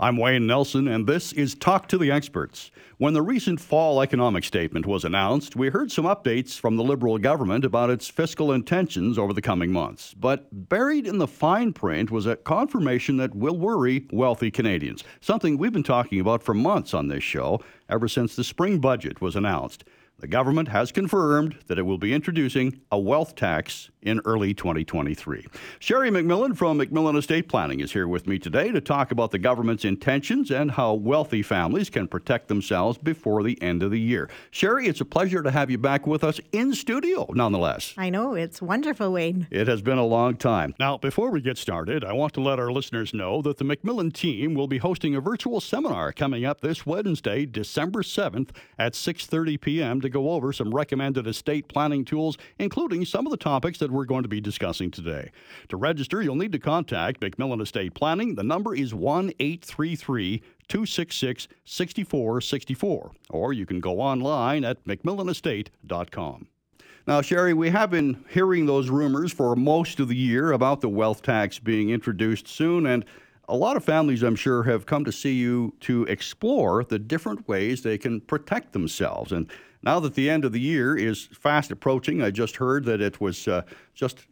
I'm Wayne Nelson, and this is Talk to the Experts. When the recent fall economic statement was announced, we heard some updates from the Liberal government about its fiscal intentions over the coming months. But buried in the fine print was a confirmation that will worry wealthy Canadians, something we've been talking about for months on this show, ever since the spring budget was announced. The government has confirmed that it will be introducing a wealth tax in early 2023. Sheri MacMillan from MacMillan Estate Planning is here with me today to talk about the government's intentions and how wealthy families can protect themselves before the end of the year. Sheri, it's a pleasure to have you back with us in studio, nonetheless. I know, it's wonderful, Wayne. It has been a long time. Now, before we get started, I want to let our listeners know that the MacMillan team will be hosting a virtual seminar coming up this Wednesday, December 7th at 6:30 p.m. to go over some recommended estate planning tools, including some of the topics that we're going to be discussing today. To register, you'll need to contact MacMillan Estate Planning. The number is 1 833 266 6464, or you can go online at McMillanestate.com. Now, Sheri, we have been hearing those rumors for most of the year about the wealth tax being introduced soon, and a lot of families, I'm sure, have come to see you to explore the different ways they can protect themselves. And now that the end of the year is fast approaching, I just heard that it was uh, just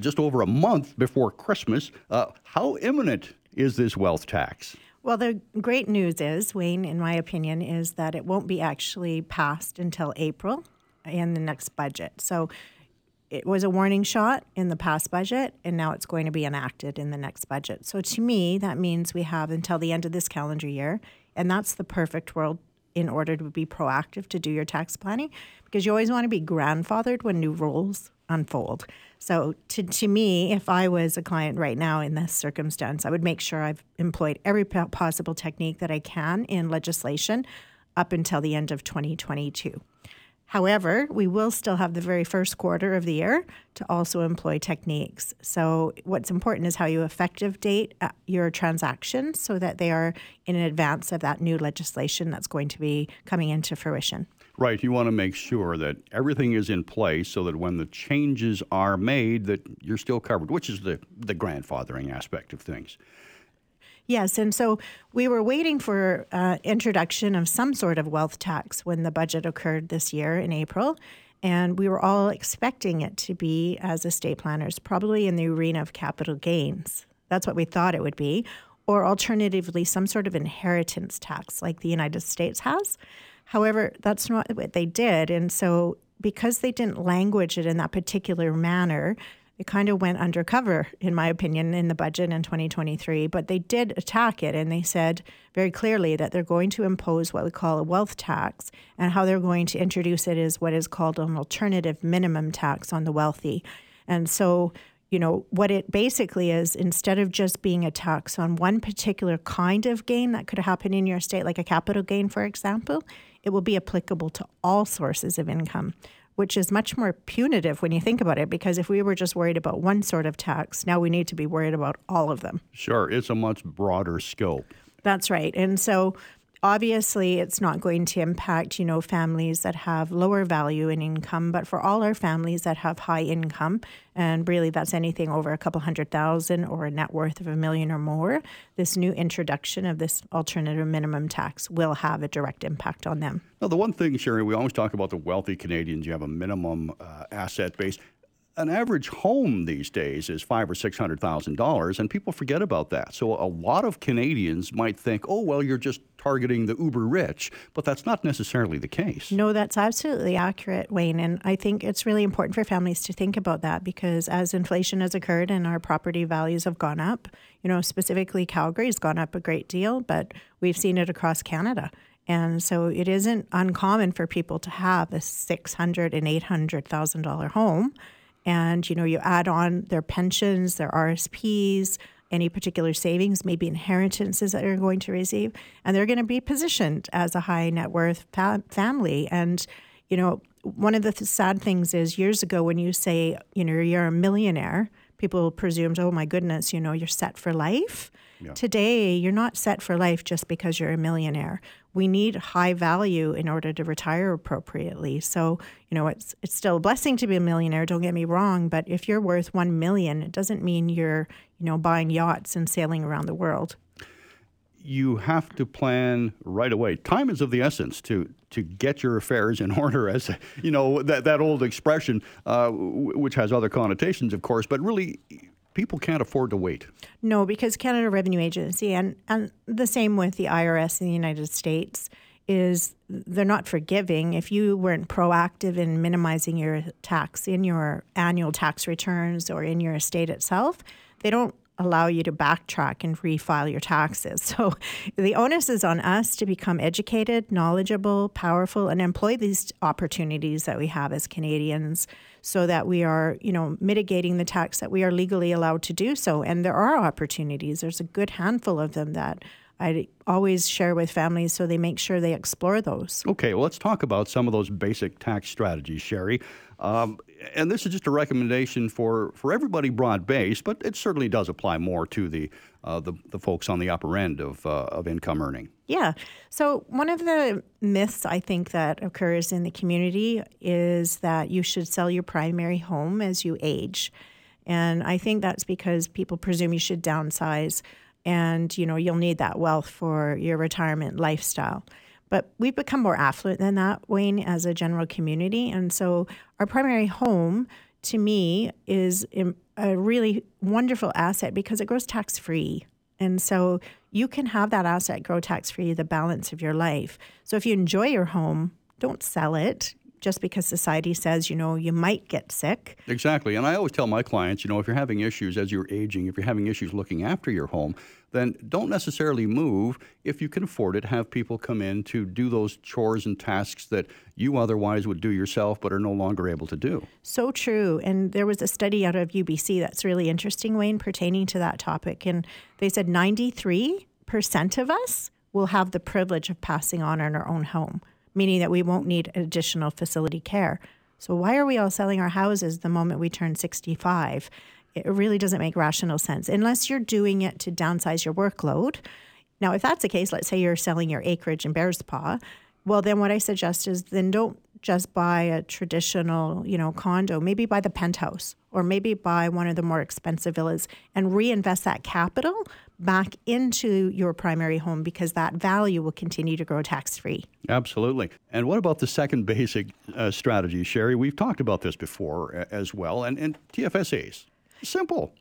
just over a month before Christmas. Uh, how imminent is this wealth tax? Well, the great news is, Wayne, in my opinion, is that it won't be actually passed until April in the next budget. So it was a warning shot in the past budget, and now it's going to be enacted in the next budget. So to me, that means we have until the end of this calendar year, and that's the perfect world in order to be proactive to do your tax planning because you always want to be grandfathered when new rules unfold. So, to, to me, if I was a client right now in this circumstance, I would make sure I've employed every possible technique that I can in legislation up until the end of 2022. However, we will still have the very first quarter of the year to also employ techniques. So, what's important is how you effective date uh, your transactions so that they are in advance of that new legislation that's going to be coming into fruition. Right. You want to make sure that everything is in place so that when the changes are made, that you're still covered, which is the, the grandfathering aspect of things. Yes, and so we were waiting for uh, introduction of some sort of wealth tax when the budget occurred this year in April, and we were all expecting it to be as estate planners, probably in the arena of capital gains. That's what we thought it would be, or alternatively, some sort of inheritance tax like the United States has. However, that's not what they did, and so because they didn't language it in that particular manner, it kind of went undercover, in my opinion, in the budget in 2023. But they did attack it, and they said very clearly that they're going to impose what we call a wealth tax, and how they're going to introduce it is what is called an alternative minimum tax on the wealthy. And so, you know, what it basically is, instead of just being a tax on one particular kind of gain that could happen in your state, like a capital gain, for example, it will be applicable to all sources of income which is much more punitive when you think about it, because if we were just worried about one sort of tax, now we need to be worried about all of them. Sure, it's a much broader scope. That's right. And so obviously it's not going to impact you know families that have lower value in income but for all our families that have high income and really that's anything over a couple hundred thousand or a net worth of a million or more this new introduction of this alternative minimum tax will have a direct impact on them. Now the one thing Sheri we always talk about the wealthy canadians. You have a minimum uh, asset base an average home these days is five or six hundred thousand dollars, and people forget about that. So a lot of Canadians might think, "Oh, well, you're just targeting the uber rich," but that's not necessarily the case. No, that's absolutely accurate, Wayne. And I think it's really important for families to think about that because as inflation has occurred and our property values have gone up, you know, specifically Calgary has gone up a great deal, but we've seen it across Canada. And so it isn't uncommon for people to have a six hundred and eight hundred thousand dollar home and you know you add on their pensions their rsps any particular savings maybe inheritances that they're going to receive. And they're going to be positioned as a high net worth fa- family. And you know one of the th- sad things is years ago when you say you know you're a millionaire people presumed oh my goodness you know you're set for life yeah. today you're not set for life just because you're a millionaire we need high value in order to retire appropriately. So, you know, it's it's still a blessing to be a millionaire, don't get me wrong, but if you're worth 1 million, it doesn't mean you're, you know, buying yachts and sailing around the world. You have to plan right away. Time is of the essence to to get your affairs in order, as you know that that old expression, uh, which has other connotations, of course. But really, people can't afford to wait. No, because Canada Revenue Agency and and the same with the IRS in the United States is they're not forgiving if you weren't proactive in minimizing your tax in your annual tax returns or in your estate itself. They don't allow you to backtrack and refile your taxes. So the onus is on us to become educated, knowledgeable, powerful, and employ these opportunities that we have as Canadians so that we are, you know, mitigating the tax that we are legally allowed to do so. And there are opportunities. There's a good handful of them that I always share with families so they make sure they explore those. Okay, well, let's talk about some of those basic tax strategies, Sheri. Um, and this is just a recommendation for, for everybody broad based, but it certainly does apply more to the, uh, the, the, folks on the upper end of, uh, of income earning. Yeah. So, one of the myths I think that occurs in the community is that you should sell your primary home as you age. And I think that's because people presume you should downsize and you know you'll need that wealth for your retirement lifestyle. But we've become more affluent than that wayne as a general community. And so our primary home to me is a really wonderful asset because it grows tax free and so you can have that asset grow tax free the balance of your life. So if you enjoy your home don't sell it just because society says, you know, you might get sick. Exactly. And I always tell my clients, you know, if you're having issues as you're aging, if you're having issues looking after your home, then don't necessarily move if you can afford it. Have people come in to do those chores and tasks that you otherwise would do yourself but are no longer able to do. So true. And there was a study out of UBC that's really interesting, Wayne, pertaining to that topic. And they said 93% of us will have the privilege of passing on in our own home meaning that we won't need additional facility care. So, why are we all selling our houses the moment we turn 65? It really doesn't make rational sense unless you're doing it to downsize your workload. Now, if that's the case, let's say you're selling your acreage in Bearspaw, well, then what I suggest is then don't just buy a traditional, you know, condo. Maybe buy the penthouse or maybe buy one of the more expensive villas and reinvest that capital back into your primary home because that value will continue to grow tax free. Absolutely. And what about the second basic uh, strategy, Sheri? We've talked about this before as well, and, and TFSAs. Simple.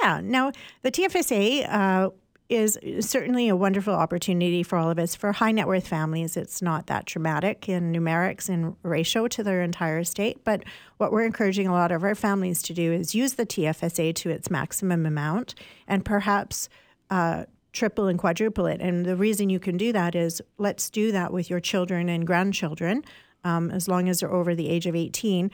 Yeah. Now, the TFSA uh, is certainly a wonderful opportunity for all of us. For high net worth families, it's not that dramatic in numerics and ratio to their entire estate. But what we're encouraging a lot of our families to do is use the TFSA to its maximum amount and perhaps uh, triple and quadruple it. And the reason you can do that is let's do that with your children and grandchildren. Um, as long as they're over the age of 18,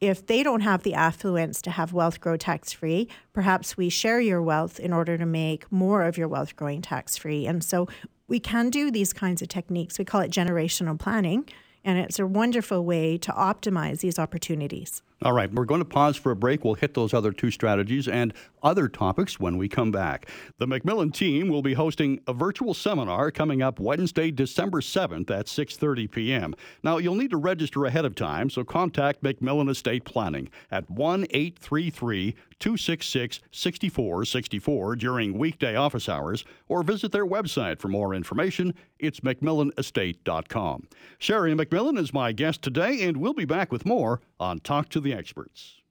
if they don't have the affluence to have wealth grow tax free, perhaps we share your wealth in order to make more of your wealth growing tax free. And so we can do these kinds of techniques. We call it generational planning, and it's a wonderful way to optimize these opportunities. All right, we're going to pause for a break. We'll hit those other two strategies and other topics when we come back. The MacMillan team will be hosting a virtual seminar coming up Wednesday, December 7th at 6:30 p.m. Now, you'll need to register ahead of time, so contact MacMillan Estate Planning at 1-833-266-6464 during weekday office hours or visit their website for more information. It's mcmillanestate.com. Sheri MacMillan is my guest today and we'll be back with more on Talk to the Experts.